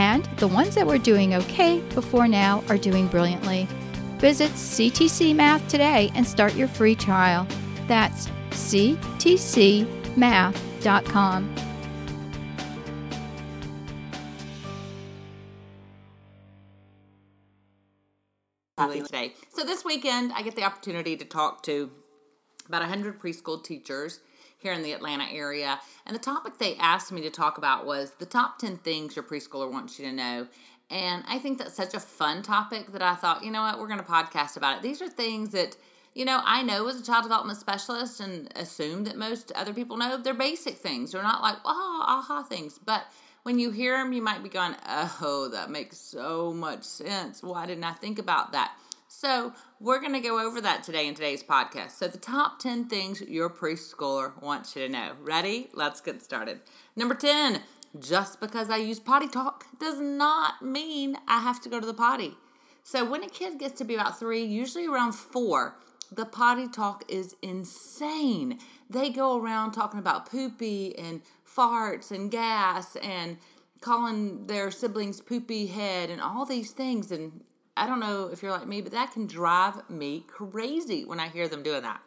And the ones that were doing okay before now are doing brilliantly. Visit CTC Math today and start your free trial. That's ctcmath.com. today. So this weekend, I get the opportunity to talk to about 100 preschool teachers here in the Atlanta area. And the topic they asked me to talk about was the top 10 things your preschooler wants you to know. And I think that's such a fun topic that I thought, you know what, we're going to podcast about it. These are things that, you know, I know as a child development specialist and assume that most other people know. They're basic things. They're not like, oh, aha things. But when you hear them, you might be going, oh, that makes so much sense. Why didn't I think about that? So, we're going to go over that today in today's podcast. So, the top 10 things your preschooler wants you to know. Ready? Let's get started. Number 10, just because I use potty talk does not mean I have to go to the potty. So, when a kid gets to be about three, usually around four, the potty talk is insane. They go around talking about poopy and farts and gas and calling their siblings poopy head and all these things. And I don't know if you're like me, but that can drive me crazy when I hear them doing that.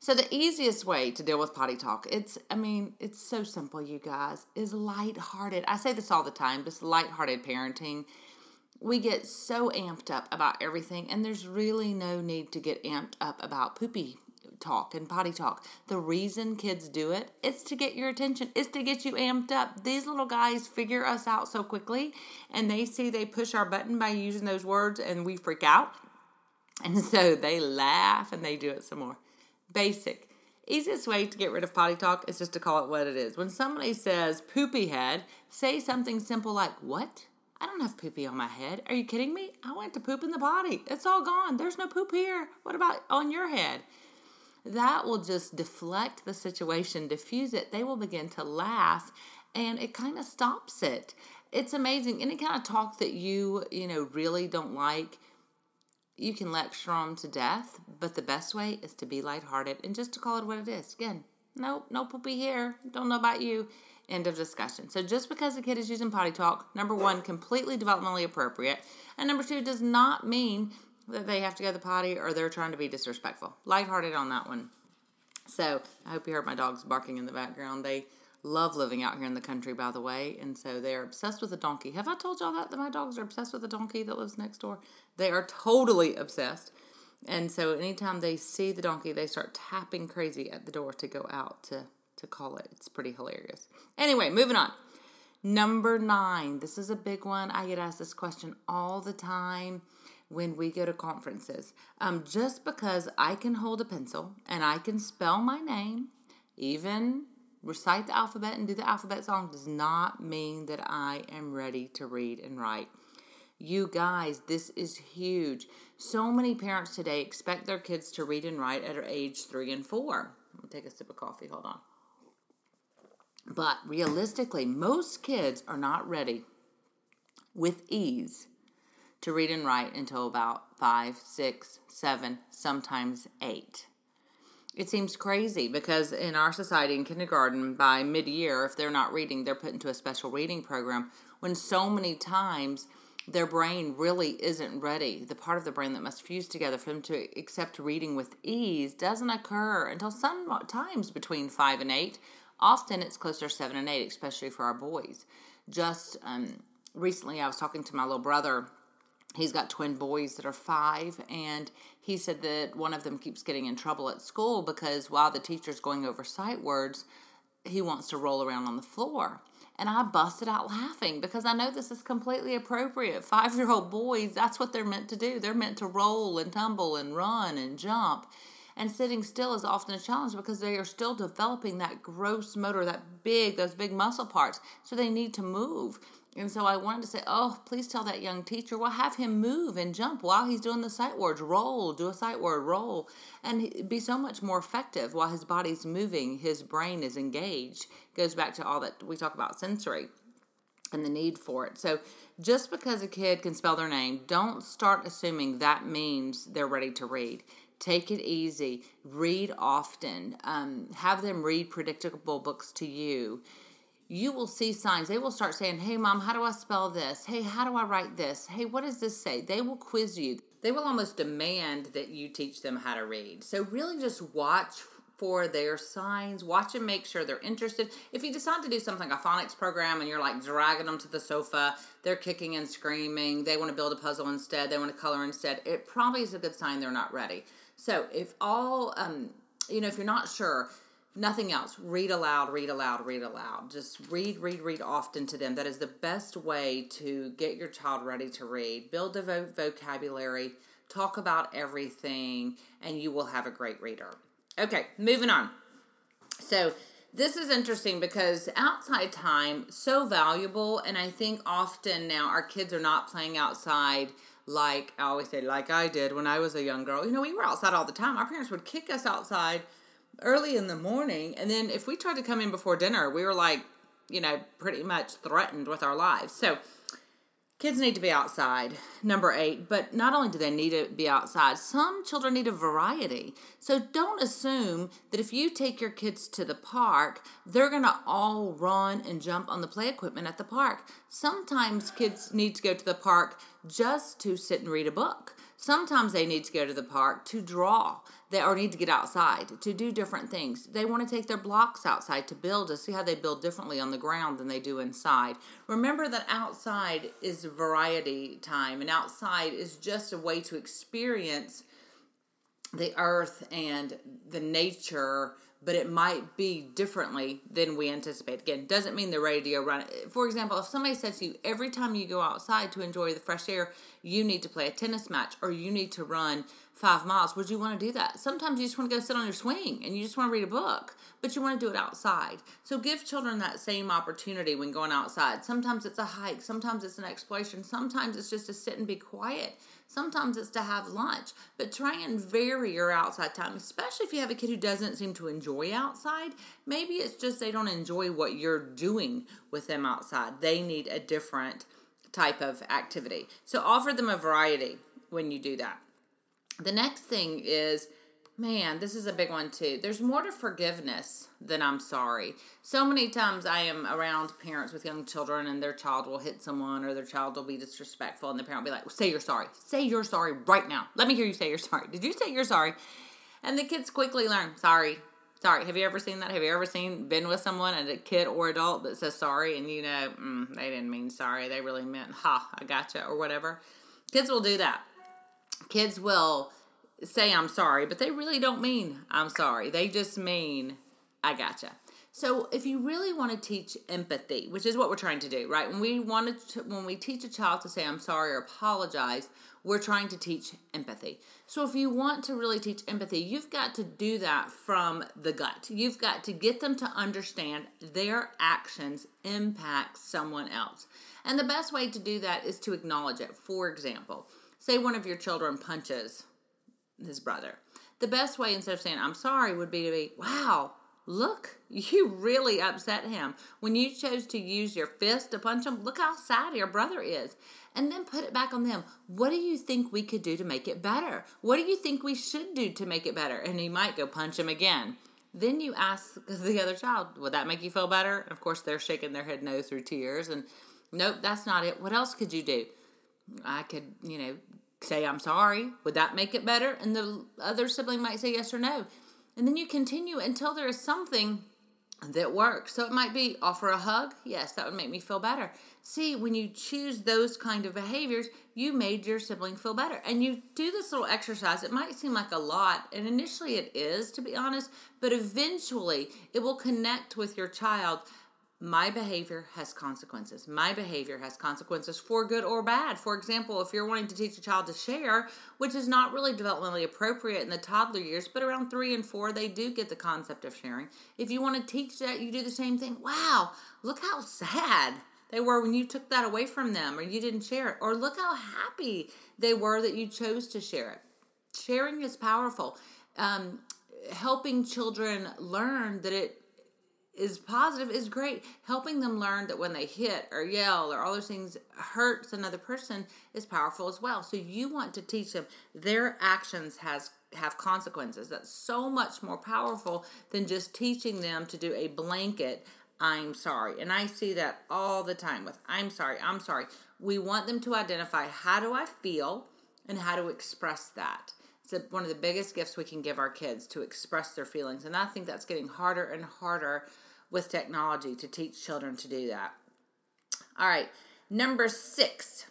So the easiest way to deal with potty talk, it's I mean, it's so simple, you guys, is lighthearted. I say this all the time, just lighthearted parenting. We get so amped up about everything, and there's really no need to get amped up about poopy talk and potty talk. The reason kids do it is to get your attention, is to get you amped up. These little guys figure us out so quickly and they see they push our button by using those words and we freak out. And so they laugh and they do it some more. Basic. Easiest way to get rid of potty talk is just to call it what it is. When somebody says poopy head, say something simple like, What? I don't have poopy on my head. Are you kidding me? I went to poop in the potty. It's all gone. There's no poop here. What about on your head? That will just deflect the situation, diffuse it. They will begin to laugh and it kind of stops it. It's amazing. Any kind of talk that you, you know, really don't like, you can lecture them to death, but the best way is to be lighthearted and just to call it what it is. Again, no, no poopy here. Don't know about you. End of discussion. So just because a kid is using potty talk, number one, completely developmentally appropriate, and number two, does not mean that they have to go to the potty or they're trying to be disrespectful. Lighthearted on that one. So I hope you heard my dogs barking in the background. They love living out here in the country, by the way, and so they're obsessed with a donkey. Have I told y'all that, that my dogs are obsessed with a donkey that lives next door? They are totally obsessed. And so anytime they see the donkey, they start tapping crazy at the door to go out to, to call it. It's pretty hilarious. Anyway, moving on. Number nine. This is a big one. I get asked this question all the time when we go to conferences. Um, just because I can hold a pencil and I can spell my name, even recite the alphabet and do the alphabet song, does not mean that I am ready to read and write. You guys, this is huge. So many parents today expect their kids to read and write at age three and four. I'll take a sip of coffee. Hold on. But realistically, most kids are not ready with ease to read and write until about five, six, seven, sometimes eight. It seems crazy because in our society in kindergarten, by mid year, if they're not reading, they're put into a special reading program when so many times their brain really isn't ready. The part of the brain that must fuse together for them to accept reading with ease doesn't occur until sometimes between five and eight. Often it's closer to seven and eight, especially for our boys just um, recently I was talking to my little brother. He's got twin boys that are five, and he said that one of them keeps getting in trouble at school because while the teacher's going over sight words, he wants to roll around on the floor. And I busted out laughing because I know this is completely appropriate. Five year old boys, that's what they're meant to do. They're meant to roll and tumble and run and jump. And sitting still is often a challenge because they are still developing that gross motor, that big, those big muscle parts. So they need to move. And so I wanted to say, oh, please tell that young teacher, well, have him move and jump while he's doing the sight words. Roll, do a sight word, roll. And be so much more effective while his body's moving, his brain is engaged. Goes back to all that we talk about sensory and the need for it. So just because a kid can spell their name, don't start assuming that means they're ready to read. Take it easy. Read often. Um, have them read predictable books to you. You will see signs. They will start saying, Hey, mom, how do I spell this? Hey, how do I write this? Hey, what does this say? They will quiz you. They will almost demand that you teach them how to read. So, really just watch for their signs. Watch and make sure they're interested. If you decide to do something like a phonics program and you're like dragging them to the sofa, they're kicking and screaming, they want to build a puzzle instead, they want to color instead, it probably is a good sign they're not ready. So if all, um, you know, if you're not sure, nothing else, read aloud, read aloud, read aloud. Just read, read, read often to them. That is the best way to get your child ready to read. Build a vo- vocabulary, talk about everything, and you will have a great reader. Okay, moving on. So, this is interesting because outside time so valuable and i think often now our kids are not playing outside like I always say, like I did when I was a young girl. You know, we were outside all the time. Our parents would kick us outside early in the morning, and then if we tried to come in before dinner, we were like, you know, pretty much threatened with our lives. So Kids need to be outside, number eight. But not only do they need to be outside, some children need a variety. So don't assume that if you take your kids to the park, they're going to all run and jump on the play equipment at the park. Sometimes kids need to go to the park just to sit and read a book. Sometimes they need to go to the park to draw. They or need to get outside to do different things. They want to take their blocks outside to build to see how they build differently on the ground than they do inside. Remember that outside is variety time and outside is just a way to experience the earth and the nature but it might be differently than we anticipate. Again, doesn't mean they're ready to run. For example, if somebody says to you, every time you go outside to enjoy the fresh air, you need to play a tennis match or you need to run five miles, would you want to do that? Sometimes you just want to go sit on your swing and you just want to read a book, but you want to do it outside. So give children that same opportunity when going outside. Sometimes it's a hike, sometimes it's an exploration, sometimes it's just to sit and be quiet. Sometimes it's to have lunch, but try and vary your outside time, especially if you have a kid who doesn't seem to enjoy outside. Maybe it's just they don't enjoy what you're doing with them outside. They need a different type of activity. So offer them a variety when you do that. The next thing is Man, this is a big one too. There's more to forgiveness than I'm sorry. So many times I am around parents with young children and their child will hit someone or their child will be disrespectful and the parent will be like, say you're sorry. Say you're sorry right now. Let me hear you say you're sorry. Did you say you're sorry? And the kids quickly learn, sorry, sorry. Have you ever seen that? Have you ever seen, been with someone, a kid or adult that says sorry and you know, mm, they didn't mean sorry. They really meant, ha, I gotcha, or whatever. Kids will do that. Kids will say I'm sorry, but they really don't mean I'm sorry. They just mean I gotcha. So if you really want to teach empathy, which is what we're trying to do, right? When we want to, when we teach a child to say I'm sorry or apologize, we're trying to teach empathy. So if you want to really teach empathy, you've got to do that from the gut. You've got to get them to understand their actions impact someone else. And the best way to do that is to acknowledge it. For example, say one of your children punches his brother. The best way, instead of saying, I'm sorry, would be to be, wow, look, you really upset him. When you chose to use your fist to punch him, look how sad your brother is. And then put it back on them. What do you think we could do to make it better? What do you think we should do to make it better? And he might go punch him again. Then you ask the other child, Would that make you feel better? Of course, they're shaking their head no through tears. And nope, that's not it. What else could you do? I could, you know, say I'm sorry. Would that make it better? And the other sibling might say yes or no. And then you continue until there is something that works. So it might be offer a hug. Yes, that would make me feel better. See, when you choose those kind of behaviors, you made your sibling feel better. And you do this little exercise. It might seem like a lot, and initially it is, to be honest, but eventually it will connect with your child my behavior has consequences. My behavior has consequences for good or bad. For example, if you're wanting to teach a child to share, which is not really developmentally appropriate in the toddler years, but around three and four, they do get the concept of sharing. If you want to teach that, you do the same thing. Wow, look how sad they were when you took that away from them or you didn't share it. Or look how happy they were that you chose to share it. Sharing is powerful. Um, helping children learn that it is positive is great. Helping them learn that when they hit or yell or all those things hurts another person is powerful as well. So you want to teach them their actions has have consequences. That's so much more powerful than just teaching them to do a blanket I'm sorry. And I see that all the time with I'm sorry, I'm sorry. We want them to identify how do I feel and how to express that. It's one of the biggest gifts we can give our kids to express their feelings. And I think that's getting harder and harder with technology to teach children to do that. All right, number six.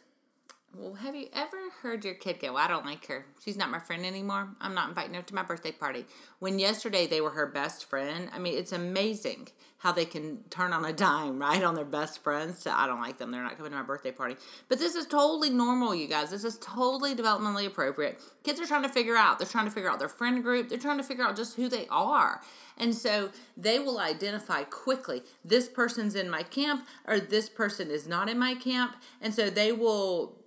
Well, have you ever heard your kid go, I don't like her. She's not my friend anymore. I'm not inviting her to my birthday party. When yesterday they were her best friend. I mean, it's amazing how they can turn on a dime, right? On their best friends to, I don't like them. They're not coming to my birthday party. But this is totally normal, you guys. This is totally developmentally appropriate. Kids are trying to figure out, they're trying to figure out their friend group, they're trying to figure out just who they are. And so they will identify quickly this person's in my camp or this person is not in my camp. And so they will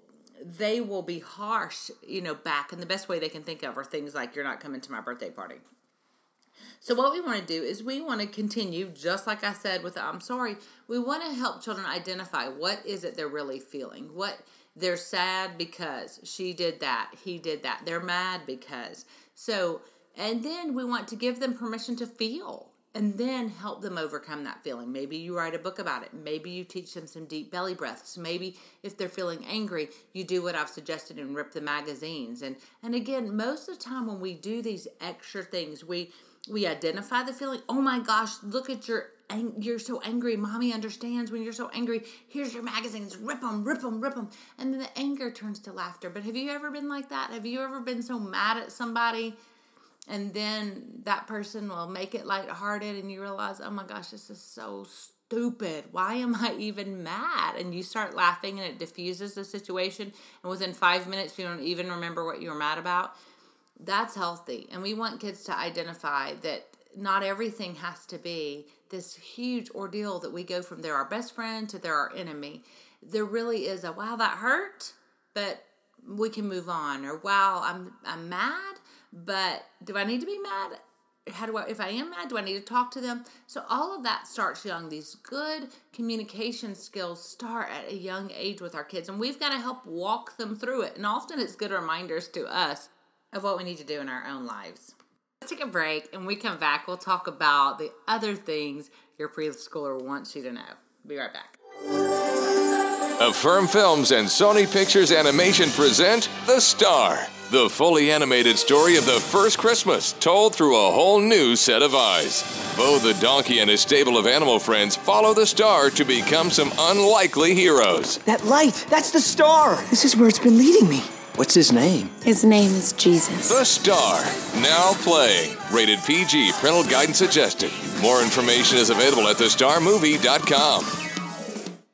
they will be harsh, you know, back. And the best way they can think of are things like, you're not coming to my birthday party. So, what we want to do is we want to continue, just like I said with the I'm sorry, we want to help children identify what is it they're really feeling. What they're sad because she did that, he did that. They're mad because. So, and then we want to give them permission to feel and then help them overcome that feeling. Maybe you write a book about it. Maybe you teach them some deep belly breaths. Maybe if they're feeling angry, you do what I've suggested and rip the magazines. And and again, most of the time when we do these extra things, we we identify the feeling. Oh my gosh, look at your you're so angry. Mommy understands when you're so angry. Here's your magazines. Rip them, rip them, rip them. And then the anger turns to laughter. But have you ever been like that? Have you ever been so mad at somebody and then that person will make it lighthearted and you realize, oh my gosh, this is so stupid. Why am I even mad? And you start laughing and it diffuses the situation. And within five minutes, you don't even remember what you were mad about. That's healthy. And we want kids to identify that not everything has to be this huge ordeal that we go from they're our best friend to they're our enemy. There really is a wow, that hurt, but we can move on. Or wow, I'm I'm mad, but do I need to be mad? How do I, if I am mad, do I need to talk to them? So all of that starts young. These good communication skills start at a young age with our kids, and we've got to help walk them through it. And often it's good reminders to us of what we need to do in our own lives. Let's take a break, and we come back. We'll talk about the other things your preschooler wants you to know. Be right back. Affirm Films and Sony Pictures Animation present The Star the fully animated story of the first Christmas, told through a whole new set of eyes. Bo the donkey and his stable of animal friends follow the star to become some unlikely heroes. That light, that's the star. This is where it's been leading me. What's his name? His name is Jesus. The Star, now playing. Rated PG, parental guidance suggested. More information is available at thestarmovie.com.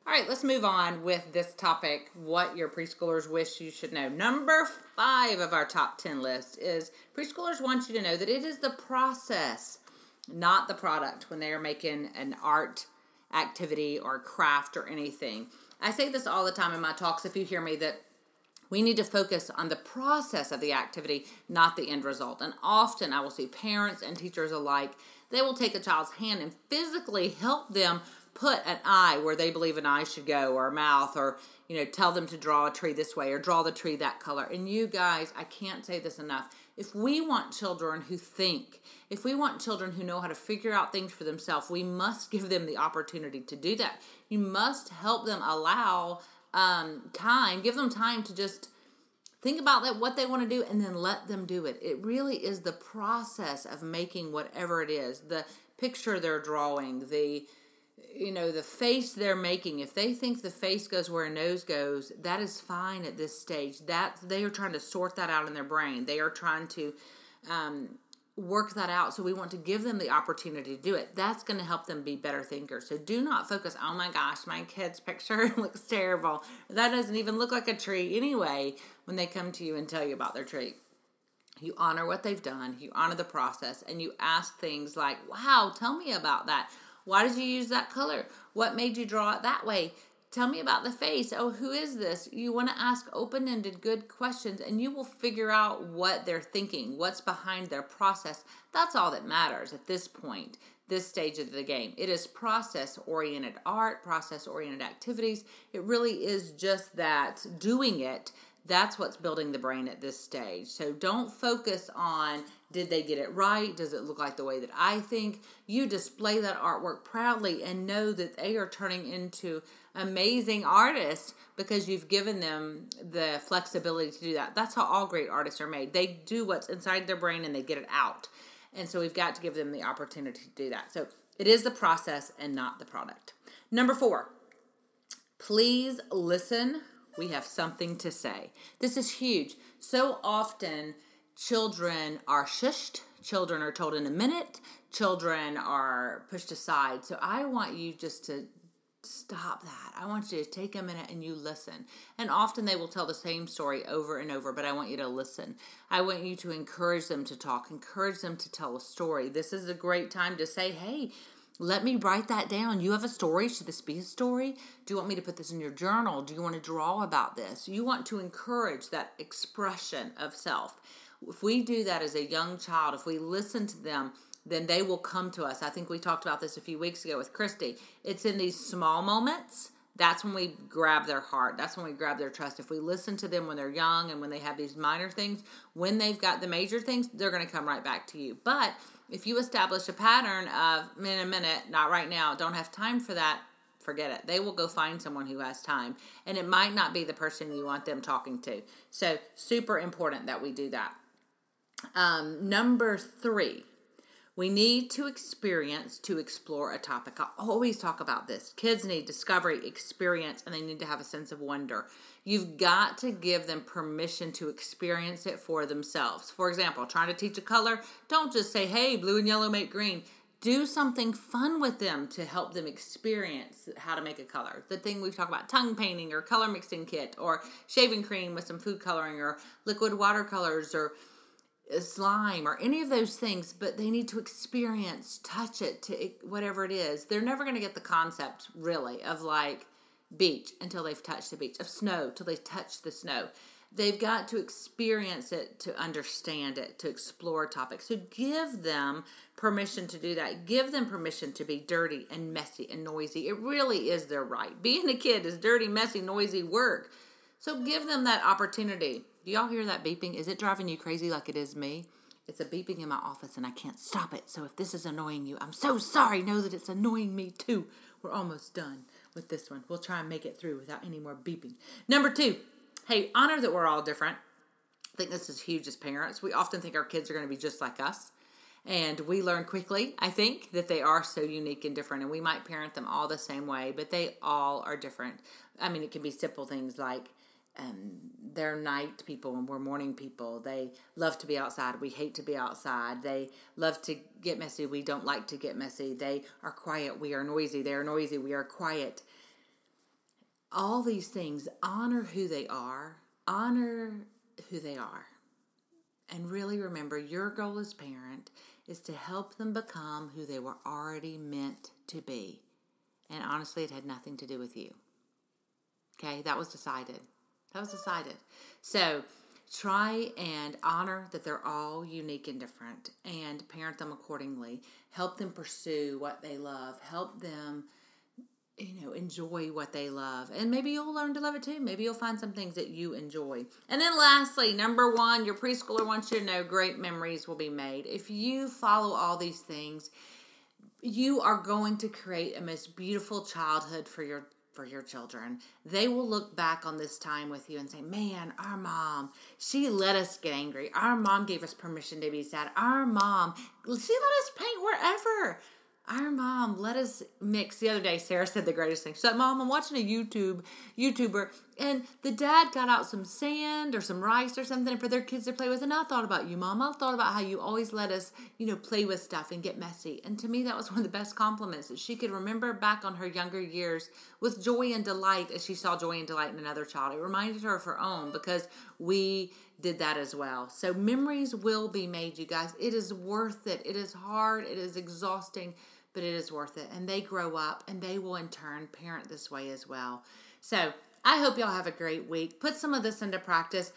All right, let's move on with this topic what your preschoolers wish you should know. Number five of our top 10 list is preschoolers want you to know that it is the process, not the product, when they are making an art activity or craft or anything. I say this all the time in my talks if you hear me that we need to focus on the process of the activity, not the end result. And often I will see parents and teachers alike, they will take a child's hand and physically help them put an eye where they believe an eye should go or a mouth or you know tell them to draw a tree this way or draw the tree that color. And you guys i can't say this enough. If we want children who think if we want children who know how to figure out things for themselves we must give them the opportunity to do that. You must help them allow um, time give them time to just think about that what they want to do and then let them do it. It really is the process of making whatever it is the picture they're drawing, the you know the face they're making if they think the face goes where a nose goes that is fine at this stage. That they are trying to sort that out in their brain. They are trying to um, work that out. So we want to give them the opportunity to do it. That's going to help them be better thinkers. So do not focus oh my gosh my kid's picture looks terrible. That doesn't even look like a tree anyway when they come to you and tell you about their tree you honor what they've done you honor the process and you ask things like wow tell me about that why did you use that color? What made you draw it that way? Tell me about the face. Oh, who is this? You want to ask open ended, good questions, and you will figure out what they're thinking, what's behind their process. That's all that matters at this point, this stage of the game. It is process oriented art, process oriented activities. It really is just that doing it that's what's building the brain at this stage. So don't focus on did they get it right? Does it look like the way that I think? You display that artwork proudly and know that they are turning into amazing artists because you've given them the flexibility to do that. That's how all great artists are made. They do what's inside their brain and they get it out. And so we've got to give them the opportunity to do that. So it is the process and not the product. Number four, please listen we have something to say. This is huge. So often, children are shushed, children are told in a minute, children are pushed aside. So I want you just to stop that. I want you to take a minute and you listen. And often they will tell the same story over and over, but I want you to listen. I want you to encourage them to talk, encourage them to tell a story. This is a great time to say, hey, let me write that down. You have a story. Should this be a story? Do you want me to put this in your journal? Do you want to draw about this? You want to encourage that expression of self. If we do that as a young child, if we listen to them, then they will come to us. I think we talked about this a few weeks ago with Christy. It's in these small moments that's when we grab their heart. That's when we grab their trust. If we listen to them when they're young and when they have these minor things, when they've got the major things, they're going to come right back to you. But if you establish a pattern of in a minute, not right now, don't have time for that, forget it. They will go find someone who has time. And it might not be the person you want them talking to. So, super important that we do that. Um, number three, we need to experience to explore a topic. I always talk about this. Kids need discovery, experience, and they need to have a sense of wonder. You've got to give them permission to experience it for themselves. For example, trying to teach a color, don't just say, hey, blue and yellow make green. Do something fun with them to help them experience how to make a color. The thing we've talked about tongue painting or color mixing kit or shaving cream with some food coloring or liquid watercolors or slime or any of those things, but they need to experience, touch it, to whatever it is. They're never going to get the concept really of like beach until they've touched the beach, of snow till they touch the snow. They've got to experience it to understand it, to explore topics. So give them permission to do that. Give them permission to be dirty and messy and noisy. It really is their right. Being a kid is dirty, messy, noisy work. So give them that opportunity. Do y'all hear that beeping? Is it driving you crazy like it is me? It's a beeping in my office and I can't stop it. So if this is annoying you, I'm so sorry. Know that it's annoying me too. We're almost done with this one. We'll try and make it through without any more beeping. Number two, hey, honor that we're all different. I think this is huge as parents. We often think our kids are going to be just like us. And we learn quickly, I think, that they are so unique and different. And we might parent them all the same way, but they all are different. I mean, it can be simple things like um, they're night people and we're morning people. They love to be outside. We hate to be outside. They love to get messy. We don't like to get messy. They are quiet. We are noisy. They are noisy. We are quiet. All these things honor who they are, honor who they are. And really remember your goal as parent is to help them become who they were already meant to be. And honestly, it had nothing to do with you. Okay, that was decided. That was decided. So try and honor that they're all unique and different and parent them accordingly. Help them pursue what they love. Help them you know, enjoy what they love. And maybe you'll learn to love it too. Maybe you'll find some things that you enjoy. And then lastly, number one, your preschooler wants you to know great memories will be made. If you follow all these things, you are going to create a most beautiful childhood for your for your children. They will look back on this time with you and say, Man, our mom, she let us get angry. Our mom gave us permission to be sad. Our mom, she let us paint wherever. our mom let us mix the other day sarah said the greatest thing she's like mom i'm watching a youtube youtuber and the dad got out some sand or some rice or something for their kids to play with and i thought about you mom. I thought about how you always let us you know play with stuff and get messy. And to me that was one of the best compliments that she could remember back on her younger years with joy and delight as she saw joy and delight in another child. It reminded her of her own because we did that as well. So memories will be made you guys. It is worth it. It is hard. It is exhausting but it is worth it. And they grow up and they will in turn parent this way as well. So I hope y'all have a great week. Put some of this into practice.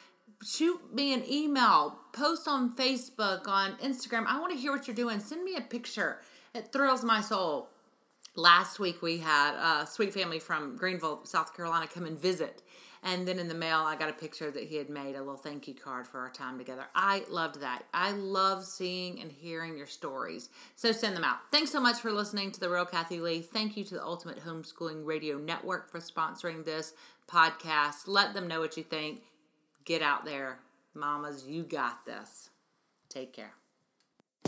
Shoot me an email, post on Facebook, on Instagram. I want to hear what you're doing. Send me a picture. It thrills my soul. Last week we had a sweet family from Greenville, South Carolina come and visit and then in the mail, I got a picture that he had made a little thank you card for our time together. I loved that. I love seeing and hearing your stories. So send them out. Thanks so much for listening to The Real Kathy Lee. Thank you to the Ultimate Homeschooling Radio Network for sponsoring this podcast. Let them know what you think. Get out there. Mamas, you got this. Take care.